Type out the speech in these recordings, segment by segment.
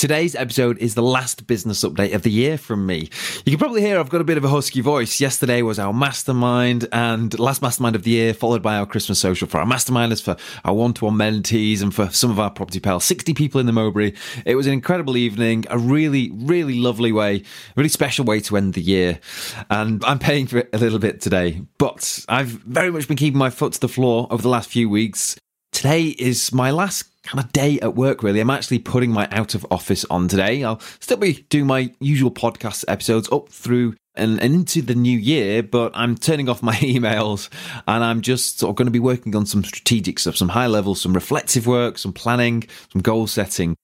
Today's episode is the last business update of the year from me. You can probably hear I've got a bit of a husky voice. Yesterday was our mastermind and last mastermind of the year, followed by our Christmas social for our masterminders, for our one to one mentees, and for some of our property pals. 60 people in the Mowbray. It was an incredible evening, a really, really lovely way, a really special way to end the year. And I'm paying for it a little bit today, but I've very much been keeping my foot to the floor over the last few weeks. Today is my last kind of day at work, really. I'm actually putting my out of office on today. I'll still be doing my usual podcast episodes up through and, into the new year, but I'm turning off my emails and I'm just sort of going to be working on some strategic stuff, some high level, some reflective work, some planning, some goal setting.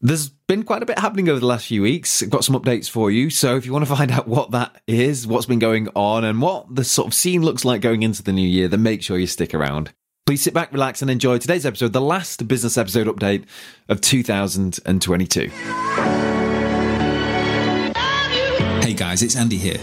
There's been quite a bit happening over the last few weeks. I've got some updates for you. So if you want to find out what that is, what's been going on, and what the sort of scene looks like going into the new year, then make sure you stick around. Please sit back, relax, and enjoy today's episode, the last business episode update of 2022. Hey guys, it's Andy here.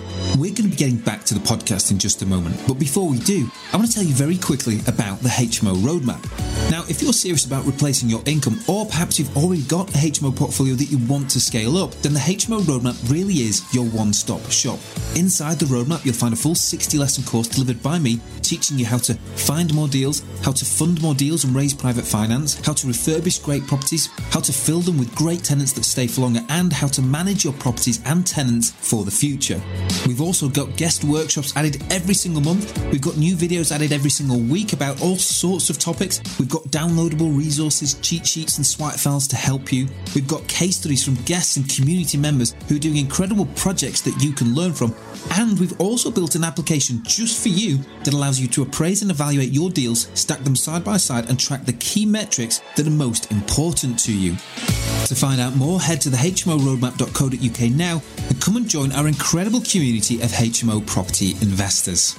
Going to be getting back to the podcast in just a moment, but before we do, I want to tell you very quickly about the HMO roadmap. Now, if you're serious about replacing your income, or perhaps you've already got a HMO portfolio that you want to scale up, then the HMO roadmap really is your one stop shop. Inside the roadmap, you'll find a full 60 lesson course delivered by me, teaching you how to find more deals, how to fund more deals and raise private finance, how to refurbish great properties, how to fill them with great tenants that stay for longer, and how to manage your properties and tenants for the future. We've also got guest workshops added every single month. We've got new videos added every single week about all sorts of topics. We've got downloadable resources, cheat sheets, and swipe files to help you. We've got case studies from guests and community members who are doing incredible projects that you can learn from. And we've also built an application just for you that allows you to appraise and evaluate your deals, stack them side by side, and track the key metrics that are most important to you. To find out more, head to the hmoroadmap.co.uk now and come and join our incredible community of HMO property investors.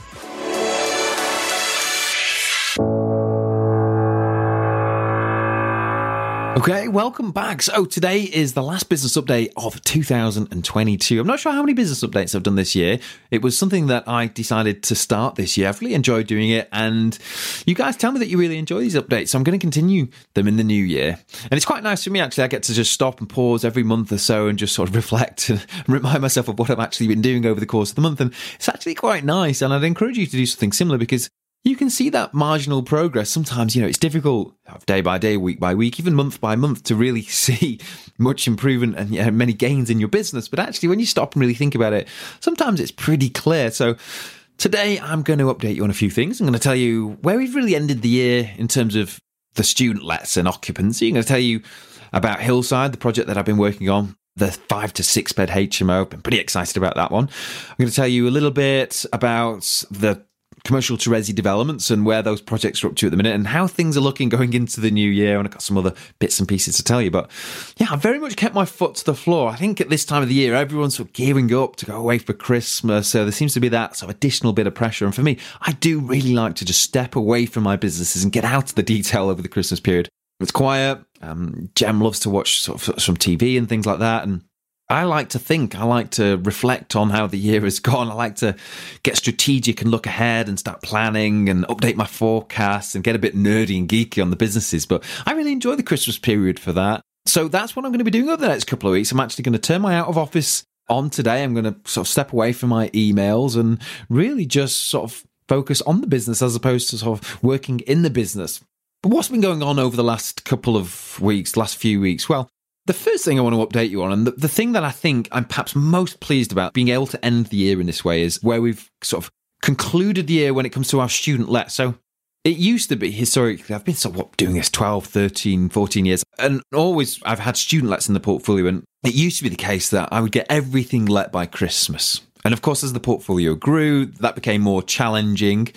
Okay, welcome back. So today is the last business update of 2022. I'm not sure how many business updates I've done this year. It was something that I decided to start this year. I've really enjoyed doing it, and you guys tell me that you really enjoy these updates. So I'm going to continue them in the new year. And it's quite nice for me actually. I get to just stop and pause every month or so and just sort of reflect and remind myself of what I've actually been doing over the course of the month. And it's actually quite nice. And I'd encourage you to do something similar because you can see that marginal progress. Sometimes, you know, it's difficult day by day, week by week, even month by month to really see much improvement and you know, many gains in your business. But actually, when you stop and really think about it, sometimes it's pretty clear. So, today I'm going to update you on a few things. I'm going to tell you where we've really ended the year in terms of the student lets and occupancy. I'm going to tell you about Hillside, the project that I've been working on the five to six bed HMO. I've been pretty excited about that one. I'm going to tell you a little bit about the commercial to resi developments and where those projects are up to at the minute and how things are looking going into the new year. And I've got some other bits and pieces to tell you. But yeah, I very much kept my foot to the floor. I think at this time of the year, everyone's sort of gearing up to go away for Christmas. So there seems to be that sort of additional bit of pressure. And for me, I do really like to just step away from my businesses and get out of the detail over the Christmas period. It's quiet. Um, Jem loves to watch sort of some TV and things like that. And I like to think, I like to reflect on how the year has gone. I like to get strategic and look ahead and start planning and update my forecasts and get a bit nerdy and geeky on the businesses. But I really enjoy the Christmas period for that. So that's what I'm going to be doing over the next couple of weeks. I'm actually going to turn my out of office on today. I'm going to sort of step away from my emails and really just sort of focus on the business as opposed to sort of working in the business. But what's been going on over the last couple of weeks, last few weeks? Well, the first thing I want to update you on, and the, the thing that I think I'm perhaps most pleased about being able to end the year in this way, is where we've sort of concluded the year when it comes to our student let. So it used to be historically, I've been sort of what, doing this 12, 13, 14 years, and always I've had student lets in the portfolio. And it used to be the case that I would get everything let by Christmas. And of course, as the portfolio grew, that became more challenging.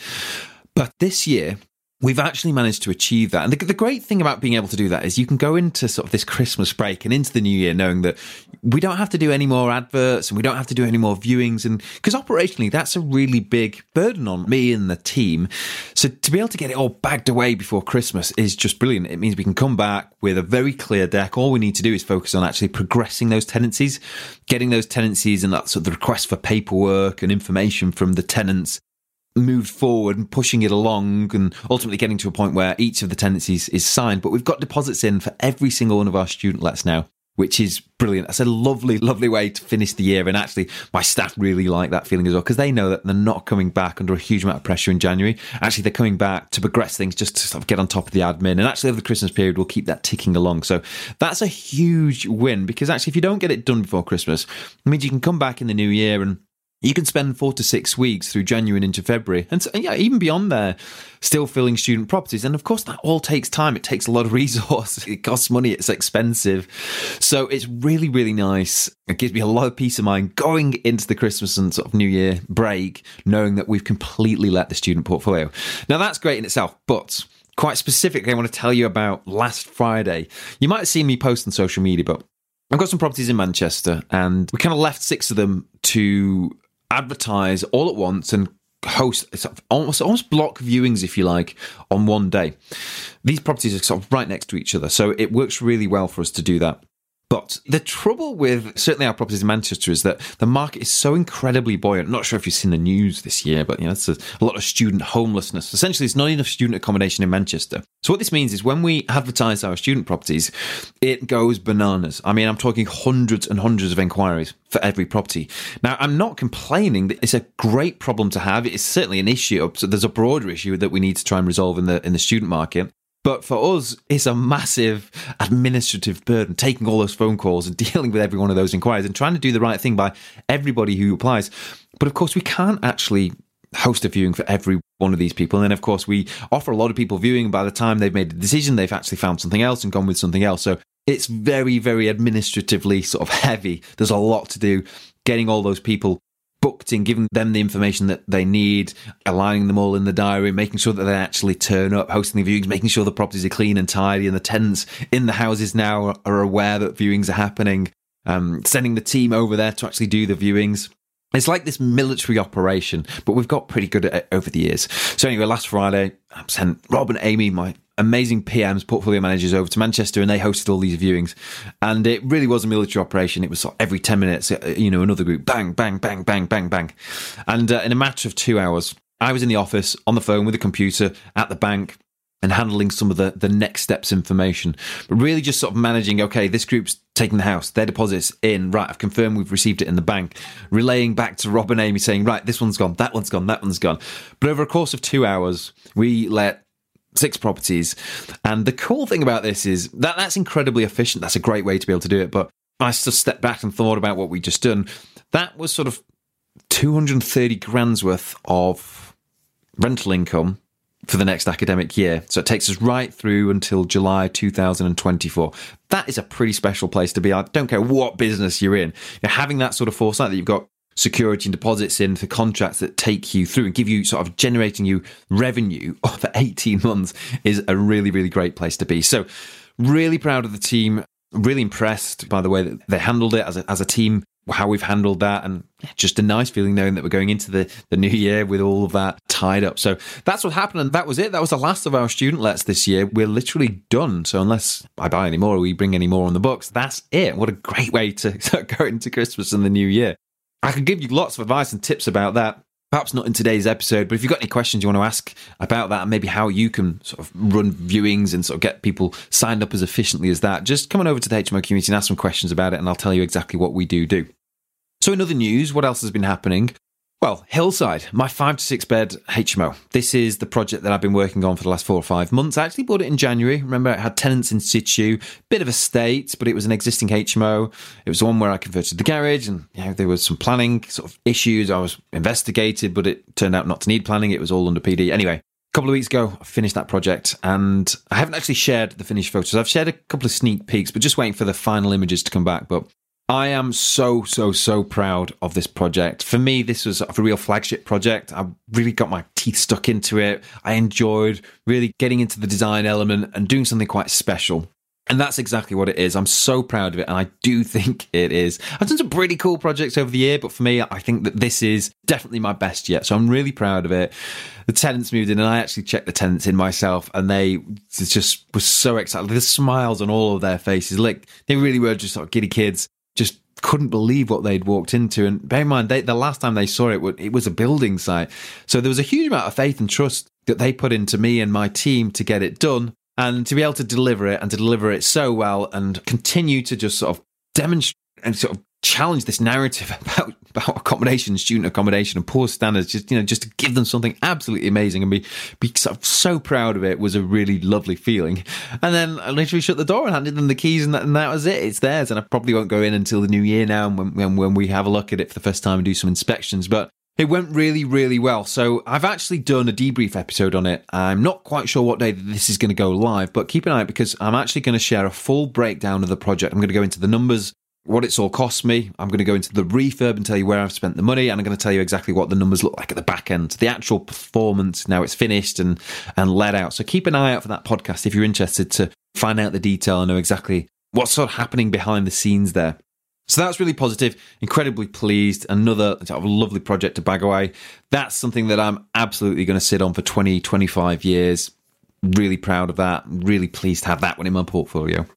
But this year, we've actually managed to achieve that. And the, the, great thing about being able to do that is you can go into sort of this Christmas break and into the new year knowing that we don't have to do any more adverts and we don't have to do any more viewings. And because operationally, that's a really big burden on me and the team. So to be able to get it all bagged away before Christmas is just brilliant. It means we can come back with a very clear deck. All we need to do is focus on actually progressing those tenancies, getting those tenancies and that sort of the request for paperwork and information from the tenants moved forward and pushing it along and ultimately getting to a point where each of the tenancies is signed. But we've got deposits in for every single one of our student lets now, which is brilliant. That's a lovely, lovely way to finish the year. And actually, my staff really like that feeling as well because they know that they're not coming back under a huge amount of pressure in January. Actually, they're coming back to progress things just to sort of get on top of the admin. And actually, over the Christmas period, we'll keep that ticking along. So that's a huge win because actually, if you don't get it done before Christmas, it means you can come back in the new year and you can spend four to six weeks through January and into February, and so, yeah, even beyond there, still filling student properties. And of course, that all takes time. It takes a lot of resource. It costs money. It's expensive. So it's really, really nice. It gives me a lot of peace of mind going into the Christmas and sort of New Year break, knowing that we've completely let the student portfolio. Now that's great in itself, but quite specifically, I want to tell you about last Friday. You might have seen me post on social media, but I've got some properties in Manchester, and we kind of left six of them to advertise all at once and host almost almost block viewings if you like on one day. These properties are sort of right next to each other so it works really well for us to do that but the trouble with certainly our properties in Manchester is that the market is so incredibly buoyant. I'm not sure if you've seen the news this year, but you know, it's a, a lot of student homelessness. Essentially, it's not enough student accommodation in Manchester. So what this means is when we advertise our student properties, it goes bananas. I mean, I'm talking hundreds and hundreds of inquiries for every property. Now, I'm not complaining. That it's a great problem to have. It's certainly an issue. So there's a broader issue that we need to try and resolve in the in the student market. But for us, it's a massive administrative burden, taking all those phone calls and dealing with every one of those inquiries and trying to do the right thing by everybody who applies. But of course, we can't actually host a viewing for every one of these people. And then, of course, we offer a lot of people viewing. By the time they've made the decision, they've actually found something else and gone with something else. So it's very, very administratively sort of heavy. There's a lot to do getting all those people booked in, giving them the information that they need, aligning them all in the diary, making sure that they actually turn up, hosting the viewings, making sure the properties are clean and tidy, and the tenants in the houses now are aware that viewings are happening, um, sending the team over there to actually do the viewings. It's like this military operation, but we've got pretty good at it over the years. So anyway, last Friday, I sent Rob and Amy, my amazing PMs, portfolio managers over to Manchester and they hosted all these viewings. And it really was a military operation. It was sort of every 10 minutes, uh, you know, another group, bang, bang, bang, bang, bang, bang. And uh, in a matter of two hours, I was in the office on the phone with a computer at the bank and handling some of the, the next steps information, but really just sort of managing, okay, this group's taking the house, their deposits in, right, I've confirmed we've received it in the bank, relaying back to Rob and Amy saying, right, this one's gone, that one's gone, that one's gone. But over a course of two hours, we let six properties. And the cool thing about this is that that's incredibly efficient. That's a great way to be able to do it. But I just stepped back and thought about what we just done. That was sort of 230 grand's worth of rental income for the next academic year. So it takes us right through until July 2024. That is a pretty special place to be. I don't care what business you're in. You're having that sort of foresight that you've got security and deposits in for contracts that take you through and give you sort of generating you revenue for 18 months is a really, really great place to be. So, really proud of the team. Really impressed by the way that they handled it as a, as a team, how we've handled that, and just a nice feeling knowing that we're going into the, the new year with all of that tied up. So that's what happened, and that was it. That was the last of our student lets this year. We're literally done. So unless I buy any more or we bring any more on the books, that's it. What a great way to go into Christmas and the new year. I can give you lots of advice and tips about that. Perhaps not in today's episode, but if you've got any questions you want to ask about that and maybe how you can sort of run viewings and sort of get people signed up as efficiently as that, just come on over to the HMO community and ask some questions about it and I'll tell you exactly what we do do. So, in other news, what else has been happening? Well, Hillside, my five to six bed HMO. This is the project that I've been working on for the last four or five months. I actually bought it in January. Remember, it had tenants in situ, bit of a state, but it was an existing HMO. It was the one where I converted the garage, and you know, there was some planning sort of issues. I was investigated, but it turned out not to need planning. It was all under PD. Anyway, a couple of weeks ago, I finished that project, and I haven't actually shared the finished photos. I've shared a couple of sneak peeks, but just waiting for the final images to come back. But I am so, so, so proud of this project. For me, this was a real flagship project. I really got my teeth stuck into it. I enjoyed really getting into the design element and doing something quite special. And that's exactly what it is. I'm so proud of it, and I do think it is. I've done some pretty cool projects over the year, but for me, I think that this is definitely my best yet. So I'm really proud of it. The tenants moved in, and I actually checked the tenants in myself, and they just were so excited. The smiles on all of their faces, like they really were just sort of giddy kids just couldn't believe what they'd walked into. And bear in mind, they, the last time they saw it, it was a building site. So there was a huge amount of faith and trust that they put into me and my team to get it done and to be able to deliver it and to deliver it so well and continue to just sort of demonstrate and sort of challenge this narrative about, about accommodation, student accommodation, and poor standards. Just you know, just to give them something absolutely amazing and be be sort of so proud of it was a really lovely feeling. And then I literally shut the door and handed them the keys, and that, and that was it. It's theirs, and I probably won't go in until the new year now, when, when when we have a look at it for the first time and do some inspections. But it went really, really well. So I've actually done a debrief episode on it. I'm not quite sure what day this is going to go live, but keep an eye out because I'm actually going to share a full breakdown of the project. I'm going to go into the numbers, what it's all cost me. I'm going to go into the refurb and tell you where I've spent the money, and I'm going to tell you exactly what the numbers look like at the back end, the actual performance now it's finished and and let out. So keep an eye out for that podcast if you're interested to find out the detail and know exactly what's sort of happening behind the scenes there. So that's really positive. Incredibly pleased. Another sort of lovely project to bag away. That's something that I'm absolutely going to sit on for 20, 25 years. Really proud of that. Really pleased to have that one in my portfolio.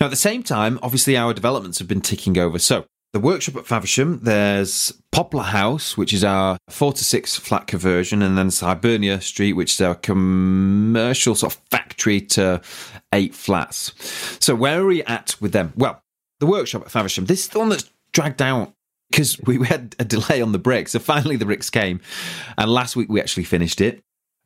Now, at the same time, obviously, our developments have been ticking over. So, the workshop at Faversham, there's Poplar House, which is our four to six flat conversion, and then Hibernia Street, which is our commercial sort of factory to eight flats. So, where are we at with them? Well, the workshop at Faversham, this is the one that's dragged out because we had a delay on the bricks. So, finally, the bricks came, and last week we actually finished it.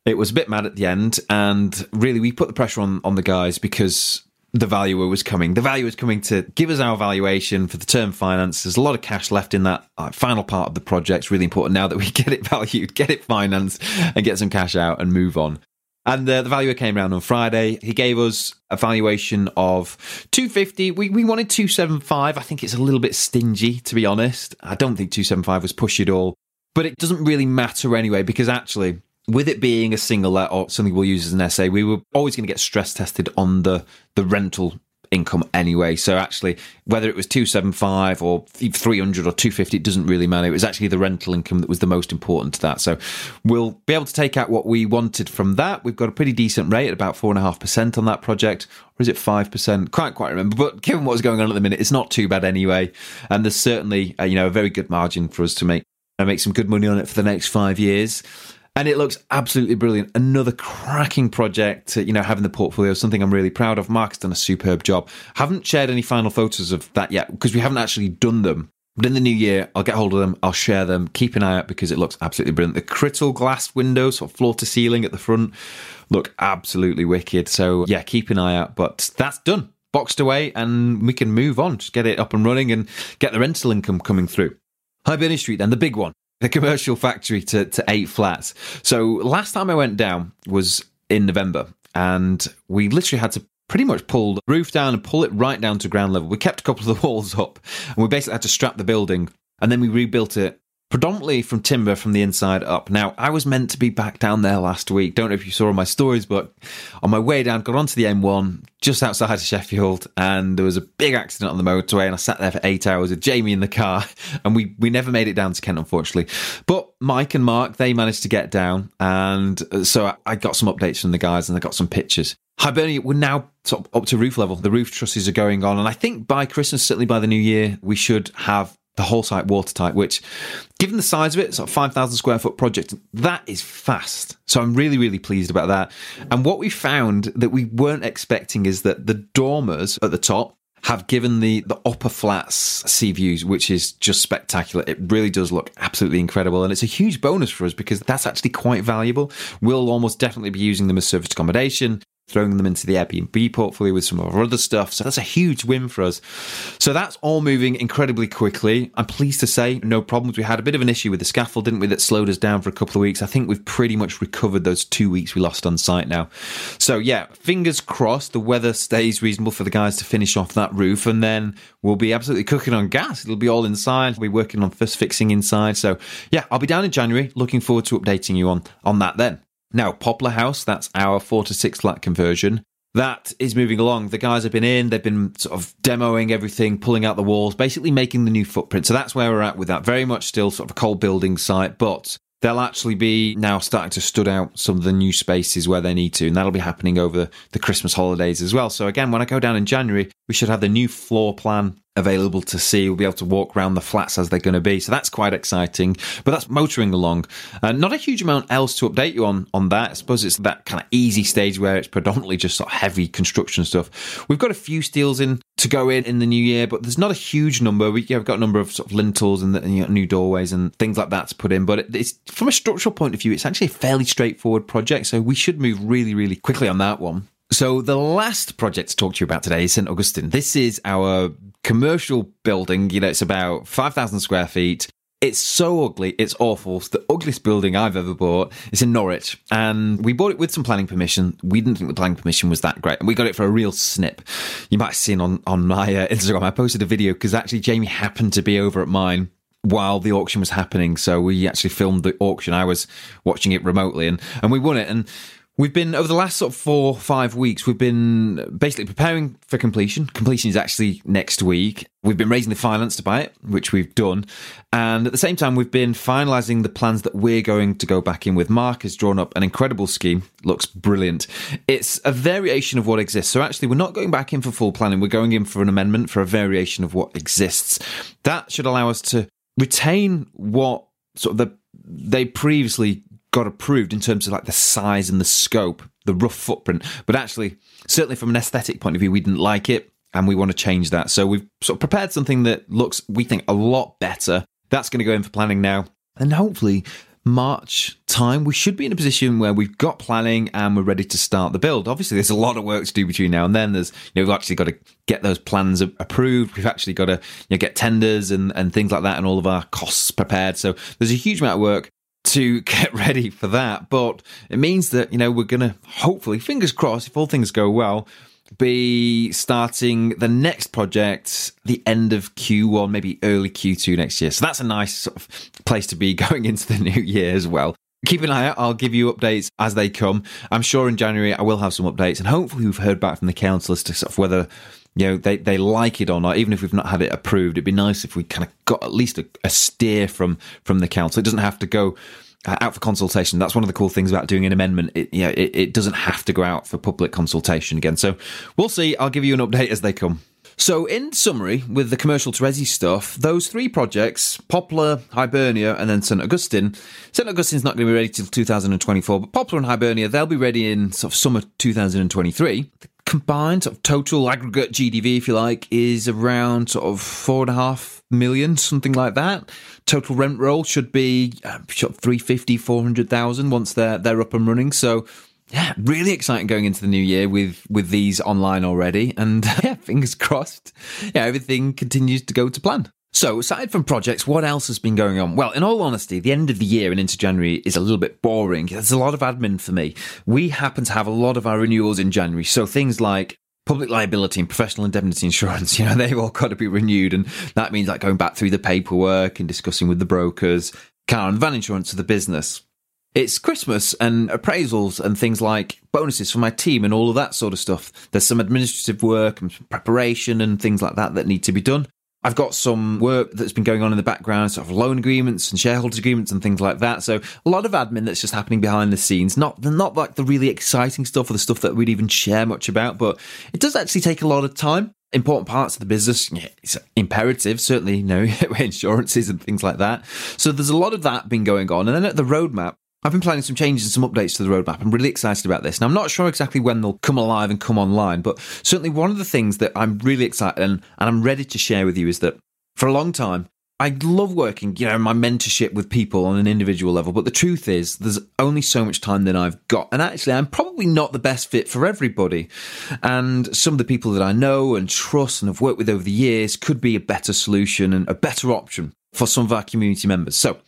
It was a bit mad at the end, and really, we put the pressure on on the guys because the valuer was coming. The valuer was coming to give us our valuation for the term finance. There's a lot of cash left in that uh, final part of the project. It's really important now that we get it valued, get it financed, and get some cash out and move on. And uh, the valuer came around on Friday. He gave us a valuation of 250. We, we wanted 275. I think it's a little bit stingy, to be honest. I don't think 275 was push at all. But it doesn't really matter anyway, because actually, with it being a single let or something we'll use as an SA, we were always going to get stress tested on the the rental income anyway. So actually, whether it was 275 or 300 or 250, it doesn't really matter. It was actually the rental income that was the most important to that. So we'll be able to take out what we wanted from that. We've got a pretty decent rate at about 4.5% on that project. Or is it 5%? Can't quite remember. But given what's going on at the minute, it's not too bad anyway. And there's certainly, uh, you know, a very good margin for us to make, uh, make some good money on it for the next five years and it looks absolutely brilliant. Another cracking project, uh, you know, having the portfolio, something I'm really proud of. Mark's done a superb job. Haven't shared any final photos of that yet because we haven't actually done them. But in the new year, I'll get hold of them. I'll share them. Keep an eye out because it looks absolutely brilliant. The crystal glass windows, sort floor to ceiling at the front, look absolutely wicked. So yeah, keep an eye out. But that's done, boxed away, and we can move on. Just get it up and running and get the rental income coming through. Hibernia Street, then the big one the commercial factory to, to eight flats. So last time I went down was in November, and we literally had to pretty much pull the roof down and pull it right down to ground level. We kept a couple of the walls up, and we basically had to strap the building, and then we rebuilt it predominantly from timber from the inside up. Now, I was meant to be back down there last week. Don't know if you saw my stories, but on my way down, got onto the M1 just outside of Sheffield, and there was a big accident on the motorway, and I sat there for eight hours with Jamie in the car, and we we never made it down to Kent, unfortunately. But Mike and Mark, they managed to get down, and uh, so I got some updates from the guys, and I got some pictures. Hibernia, we're now up to roof level. The roof trusses are going on, and I think by Christmas, certainly by the new year, we should have the whole site watertight, which, given the size of it, it's a 5,000 square foot project, that is fast. So I'm really, really pleased about that. And what we found that we weren't expecting is that the dormers at the top have given the, the upper flats sea views, which is just spectacular. It really does look absolutely incredible. And it's a huge bonus for us because that's actually quite valuable. We'll almost definitely be using them as service accommodation. Throwing them into the Airbnb portfolio with some of our other stuff. So that's a huge win for us. So that's all moving incredibly quickly. I'm pleased to say no problems. We had a bit of an issue with the scaffold, didn't we, that slowed us down for a couple of weeks. I think we've pretty much recovered those two weeks we lost on site now. So yeah, fingers crossed the weather stays reasonable for the guys to finish off that roof and then we'll be absolutely cooking on gas. It'll be all inside. We'll be working on first fixing inside. So yeah, I'll be down in January. Looking forward to updating you on, on that then. Now, Poplar House, that's our four to six flat conversion. That is moving along. The guys have been in, they've been sort of demoing everything, pulling out the walls, basically making the new footprint. So that's where we're at with that. Very much still sort of a cold building site, but they'll actually be now starting to stud out some of the new spaces where they need to, and that'll be happening over the Christmas holidays as well. So again, when I go down in January, we should have the new floor plan available to see. We'll be able to walk around the flats as they're going to be. So that's quite exciting. But that's motoring along. Uh, not a huge amount else to update you on on that. I suppose it's that kind of easy stage where it's predominantly just sort of heavy construction stuff. We've got a few steels in to go in in the new year, but there's not a huge number. We, have got a number of sort of lintels and, the, and you know, new doorways and things like that to put in. But it, it's from a structural point of view, it's actually a fairly straightforward project. So we should move really, really quickly on that one. So the last project to talk to you about today is St Augustine. This is our commercial building. You know, it's about 5,000 square feet. It's so ugly. It's awful. It's the ugliest building I've ever bought. It's in Norwich. And we bought it with some planning permission. We didn't think the planning permission was that great. And we got it for a real snip. You might have seen on, on my uh, Instagram, I posted a video because actually Jamie happened to be over at mine while the auction was happening. So we actually filmed the auction. I was watching it remotely and, and we won it. And We've been over the last sort of four, five weeks, we've been basically preparing for completion. Completion is actually next week. We've been raising the finance to buy it, which we've done. And at the same time, we've been finalizing the plans that we're going to go back in with. Mark has drawn up an incredible scheme. Looks brilliant. It's a variation of what exists. So actually, we're not going back in for full planning. We're going in for an amendment for a variation of what exists. That should allow us to retain what sort of the they previously got approved in terms of like the size and the scope, the rough footprint. But actually, certainly from an aesthetic point of view, we didn't like it and we want to change that. So we've sort of prepared something that looks, we think, a lot better. That's going to go in for planning now. And hopefully, March time, we should be in a position where we've got planning and we're ready to start the build. Obviously, there's a lot of work to do between now and then. There's, you know, we've actually got to get those plans approved. We've actually got to, you know, get tenders and, and things like that and all of our costs prepared. So there's a huge amount of work to get ready for that. But it means that, you know, we're going to hopefully, fingers crossed, if all things go well, be starting the next project the end of Q1, maybe early Q2 next year. So that's a nice sort of place to be going into the new year as well. Keep an eye out. I'll give you updates as they come. I'm sure in January I will have some updates, and hopefully we've heard back from the council as to sort of whether you know they, they like it or not even if we've not had it approved it'd be nice if we kind of got at least a, a steer from from the council it doesn't have to go uh, out for consultation that's one of the cool things about doing an amendment it, you know, it, it doesn't have to go out for public consultation again so we'll see i'll give you an update as they come so, in summary, with the commercial to resi stuff, those three projects, Poplar, Hibernia, and then St. Augustine, St. Augustine's not going to be ready till 2024, but Poplar and Hibernia, they'll be ready in sort of summer 2023. The combined sort of total aggregate GDV, if you like, is around sort of four and a half million, something like that. Total rent roll should be uh, 350, 400,000 once they're, they're up and running. So, yeah, really exciting going into the new year with with these online already, and yeah, fingers crossed. Yeah, everything continues to go to plan. So, aside from projects, what else has been going on? Well, in all honesty, the end of the year and into January is a little bit boring. There's a lot of admin for me. We happen to have a lot of our renewals in January. So, things like public liability and professional indemnity insurance, you know, they've all got to be renewed. And that means like going back through the paperwork and discussing with the brokers, car and van insurance for the business. It's Christmas and appraisals and things like bonuses for my team and all of that sort of stuff. There's some administrative work and preparation and things like that that need to be done. I've got some work that's been going on in the background, sort of loan agreements and shareholders agreements and things like that. So a lot of admin that's just happening behind the scenes. Not not like the really exciting stuff or the stuff that we'd even share much about, but it does actually take a lot of time. Important parts of the business, yeah, it's imperative, certainly, you know, insurances and things like that. So there's a lot of that been going on. And then at the roadmap, I've been planning some changes and some updates to the roadmap. I'm really excited about this. Now, I'm not sure exactly when they'll come alive and come online, but certainly one of the things that I'm really excited and, and I'm ready to share with you is that for a long time, I love working, you know, my mentorship with people on an individual level, but the truth is there's only so much time that I've got. And actually, I'm probably not the best fit for everybody. And some of the people that I know and trust and have worked with over the years could be a better solution and a better option for some of our community members. So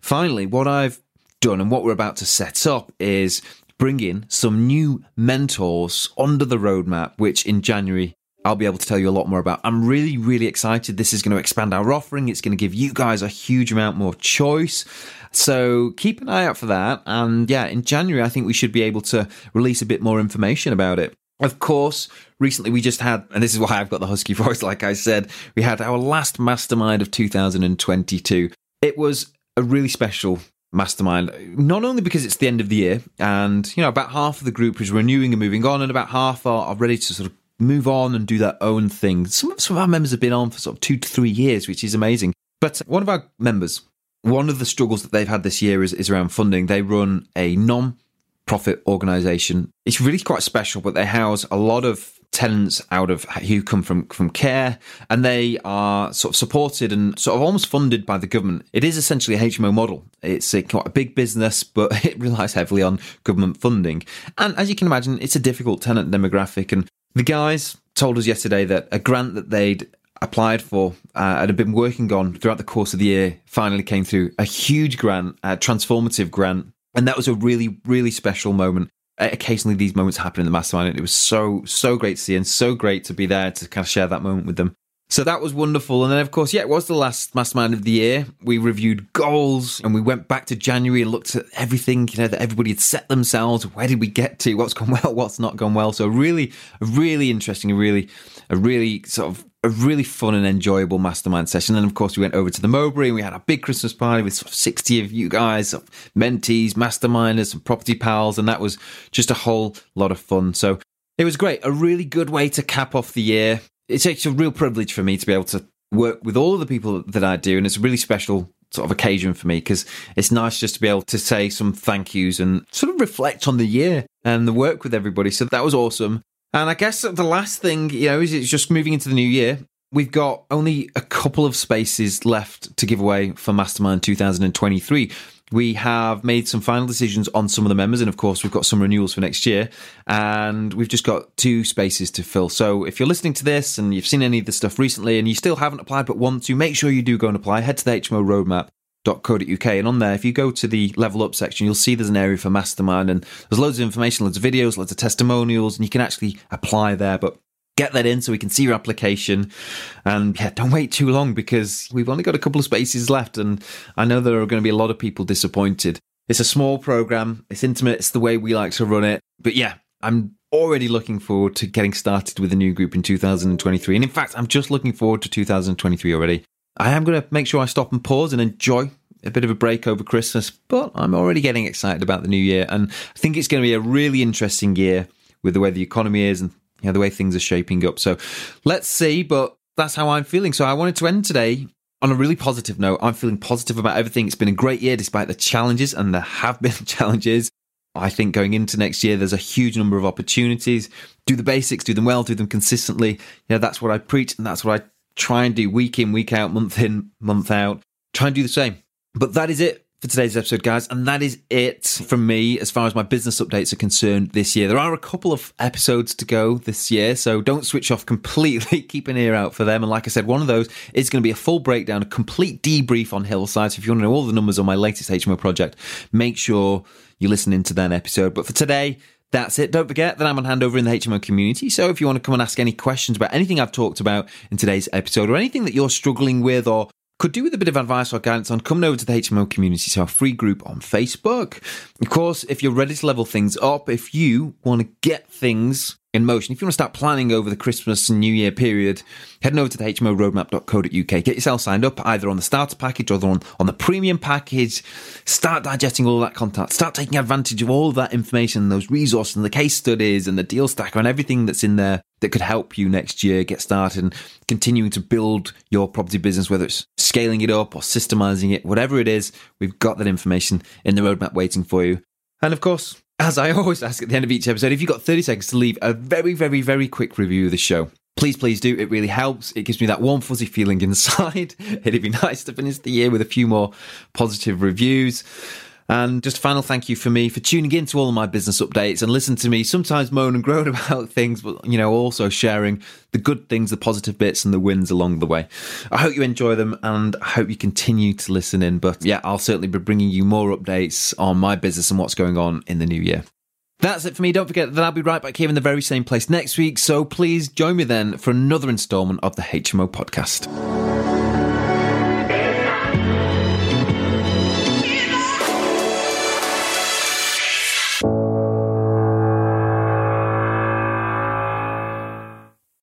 finally, what I've done and what we're about to set up is bring in some new mentors under the roadmap, which in January I'll be able to tell you a lot more about. I'm really, really excited. This is going to expand our offering. It's going to give you guys a huge amount more choice. So keep an eye out for that. And yeah, in January, I think we should be able to release a bit more information about it. Of course, recently we just had, and this is why I've got the husky voice, like I said, we had our last mastermind of 2022. It was a really special mastermind not only because it's the end of the year and you know about half of the group is renewing and moving on and about half are, are ready to sort of move on and do their own thing. Some, some of our members have been on for sort of two to three years, which is amazing. But one of our members, one of the struggles that they've had this year is, is around funding. They run a non profit organization. It's really quite special, but they house a lot of tenants out of who come from from care and they are sort of supported and sort of almost funded by the government it is essentially a hmo model it's a, quite a big business but it relies heavily on government funding and as you can imagine it's a difficult tenant demographic and the guys told us yesterday that a grant that they'd applied for uh, and had been working on throughout the course of the year finally came through. A huge grant, a transformative grant. And that was a really, really special moment. Occasionally, these moments happen in the mastermind, and it was so, so great to see and so great to be there to kind of share that moment with them. So that was wonderful. And then, of course, yeah, it was the last mastermind of the year. We reviewed goals and we went back to January and looked at everything, you know, that everybody had set themselves. Where did we get to? What's gone well? What's not gone well? So really, really interesting, really, a really sort of a really fun and enjoyable mastermind session. And of course, we went over to the Mowbray and we had a big Christmas party with sort of 60 of you guys, sort of mentees, masterminders, some property pals. And that was just a whole lot of fun. So it was great. A really good way to cap off the year it's actually a real privilege for me to be able to work with all of the people that I do, and it's a really special sort of occasion for me because it's nice just to be able to say some thank yous and sort of reflect on the year and the work with everybody. So that was awesome. And I guess the last thing, you know, is it's just moving into the new year. We've got only a couple of spaces left to give away for Mastermind 2023. We have made some final decisions on some of the members, and of course, we've got some renewals for next year, and we've just got two spaces to fill. So, if you're listening to this and you've seen any of the stuff recently and you still haven't applied but want to, make sure you do go and apply. Head to the HMO Roadmap .co.uk and on there if you go to the level up section you'll see there's an area for mastermind and there's loads of information loads of videos loads of testimonials and you can actually apply there but get that in so we can see your application. And yeah, don't wait too long because we've only got a couple of spaces left. And I know there are going to be a lot of people disappointed. It's a small program, it's intimate, it's the way we like to run it. But yeah, I'm already looking forward to getting started with a new group in 2023. And in fact, I'm just looking forward to 2023 already. I am going to make sure I stop and pause and enjoy a bit of a break over Christmas, but I'm already getting excited about the new year. And I think it's going to be a really interesting year with the way the economy is and you know, the way things are shaping up. So let's see, but that's how I'm feeling. So I wanted to end today on a really positive note. I'm feeling positive about everything. It's been a great year despite the challenges, and there have been challenges. I think going into next year, there's a huge number of opportunities. Do the basics, do them well, do them consistently. Yeah, that's what I preach, and that's what I try and do week in, week out, month in, month out. Try and do the same. But that is it for today's episode, guys. And that is it from me as far as my business updates are concerned this year. There are a couple of episodes to go this year, so don't switch off completely. Keep an ear out for them. And like I said, one of those is going to be a full breakdown, a complete debrief on Hillside. So if you want to know all the numbers on my latest HMO project, make sure you listen into that episode. But for today, that's it. Don't forget that I'm on handover in the HMO community. So if you want to come and ask any questions about anything I've talked about in today's episode or anything that you're struggling with or could do with a bit of advice or guidance on coming over to the HMO community, so our free group on Facebook. Of course, if you're ready to level things up, if you want to get things in motion. If you want to start planning over the Christmas and New Year period, head over to the hmoroadmap.co.uk. Get yourself signed up either on the starter package or on, on the premium package. Start digesting all that content. Start taking advantage of all of that information, those resources and the case studies and the deal stacker and everything that's in there that could help you next year get started and continuing to build your property business, whether it's scaling it up or systemizing it, whatever it is, we've got that information in the roadmap waiting for you. And of course, as I always ask at the end of each episode, if you've got 30 seconds to leave a very, very, very quick review of the show, Please, please do. It really helps. It gives me that warm, fuzzy feeling inside. It'd be nice to finish the year with a few more positive reviews. And just a final thank you for me for tuning in to all of my business updates and listen to me sometimes moan and groan about things, but you know, also sharing the good things, the positive bits, and the wins along the way. I hope you enjoy them and I hope you continue to listen in. But yeah, I'll certainly be bringing you more updates on my business and what's going on in the new year. That's it for me. Don't forget that I'll be right back here in the very same place next week. So please join me then for another installment of the HMO podcast.